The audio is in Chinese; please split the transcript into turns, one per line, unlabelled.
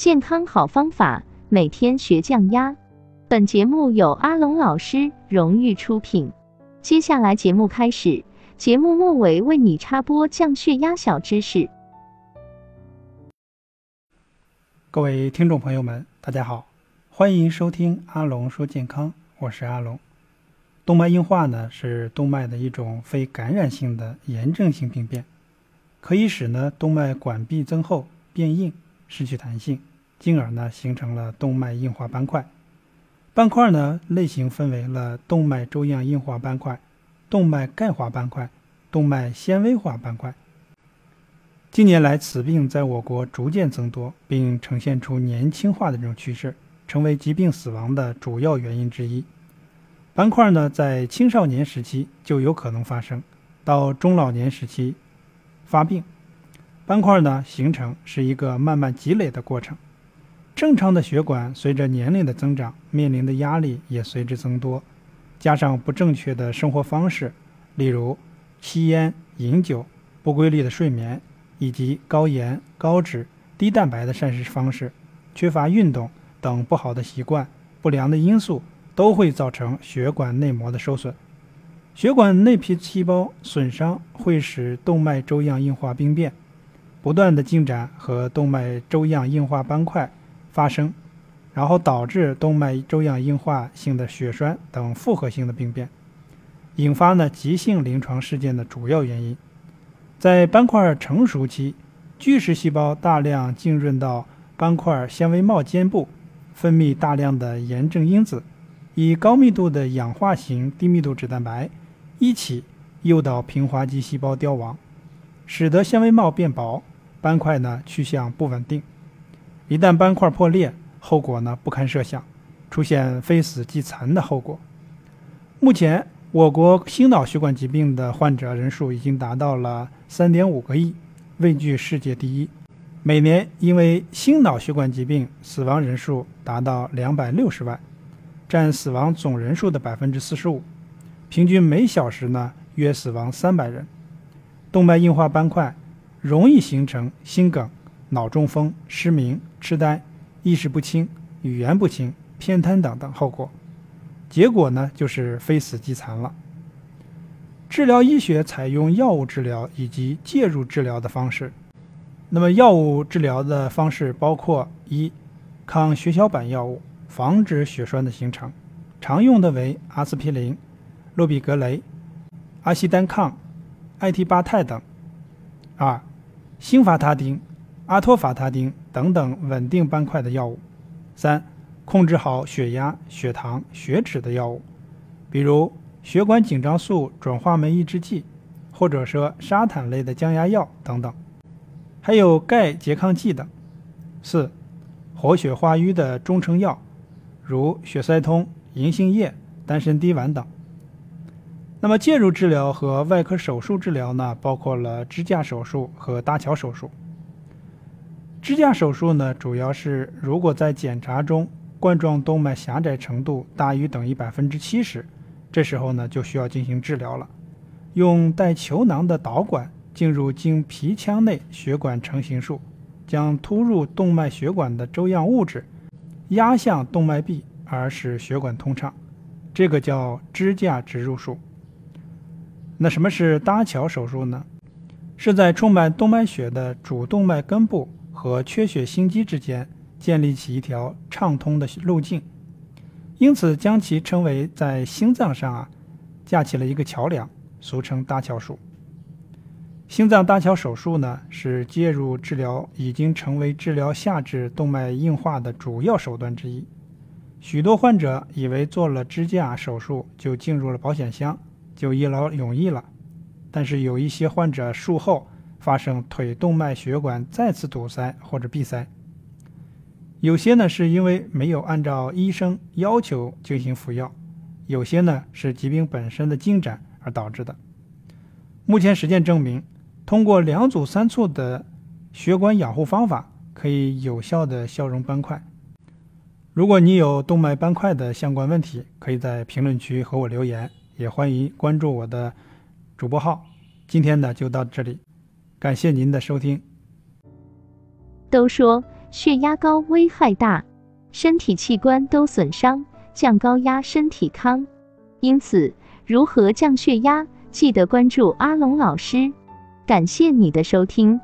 健康好方法，每天学降压。本节目由阿龙老师荣誉出品。接下来节目开始，节目末尾为你插播降血压小知识。
各位听众朋友们，大家好，欢迎收听阿龙说健康，我是阿龙。动脉硬化呢是动脉的一种非感染性的炎症性病变，可以使呢动脉管壁增厚、变硬。失去弹性，进而呢形成了动脉硬化斑块。斑块呢类型分为了动脉粥样硬化斑块、动脉钙化斑块、动脉纤维化斑块。近年来，此病在我国逐渐增多，并呈现出年轻化的这种趋势，成为疾病死亡的主要原因之一。斑块呢在青少年时期就有可能发生，到中老年时期发病。斑块呢形成是一个慢慢积累的过程，正常的血管随着年龄的增长，面临的压力也随之增多，加上不正确的生活方式，例如吸烟、饮酒、不规律的睡眠，以及高盐、高脂、低蛋白的膳食方式，缺乏运动等不好的习惯，不良的因素都会造成血管内膜的受损，血管内皮细胞损伤会使动脉粥样硬化病变。不断的进展和动脉粥样硬化斑块发生，然后导致动脉粥样硬化性的血栓等复合性的病变，引发呢急性临床事件的主要原因。在斑块成熟期，巨噬细胞大量浸润到斑块纤维帽尖部，分泌大量的炎症因子，以高密度的氧化型低密度脂蛋白一起诱导平滑肌细胞凋亡，使得纤维帽变薄。斑块呢去向不稳定，一旦斑块破裂，后果呢不堪设想，出现非死即残的后果。目前，我国心脑血管疾病的患者人数已经达到了三点五个亿，位居世界第一。每年因为心脑血管疾病死亡人数达到两百六十万，占死亡总人数的百分之四十五，平均每小时呢约死亡三百人。动脉硬化斑块。容易形成心梗、脑中风、失明、痴呆、意识不清、语言不清、偏瘫等等后果，结果呢就是非死即残了。治疗医学采用药物治疗以及介入治疗的方式。那么药物治疗的方式包括一、抗血小板药物，防止血栓的形成，常用的为阿司匹林、洛比格雷、阿西单抗、艾替巴肽等。二辛伐他汀、阿托伐他汀等等稳定斑块的药物；三、控制好血压、血糖、血脂的药物，比如血管紧张素转化酶抑制剂，或者说沙坦类的降压药等等，还有钙拮抗剂等；四、活血化瘀的中成药，如血塞通、银杏叶、丹参滴丸等。那么介入治疗和外科手术治疗呢，包括了支架手术和搭桥手术。支架手术呢，主要是如果在检查中冠状动脉狭窄程度大于等于百分之七十，这时候呢就需要进行治疗了。用带球囊的导管进入经皮腔内血管成形术，将突入动脉血管的粥样物质压向动脉壁，而使血管通畅，这个叫支架植入术。那什么是搭桥手术呢？是在充满动脉血的主动脉根部和缺血心肌之间建立起一条畅通的路径，因此将其称为在心脏上啊架起了一个桥梁，俗称搭桥术。心脏搭桥手术呢是介入治疗已经成为治疗下肢动脉硬化的主要手段之一。许多患者以为做了支架手术就进入了保险箱。就一劳永逸了，但是有一些患者术后发生腿动脉血管再次堵塞或者闭塞，有些呢是因为没有按照医生要求进行服药，有些呢是疾病本身的进展而导致的。目前实践证明，通过两组三促的血管养护方法，可以有效的消融斑块。如果你有动脉斑块的相关问题，可以在评论区和我留言。也欢迎关注我的主播号。今天呢就到这里，感谢您的收听。
都说血压高危害大，身体器官都损伤，降高压身体康。因此，如何降血压，记得关注阿龙老师。感谢你的收听。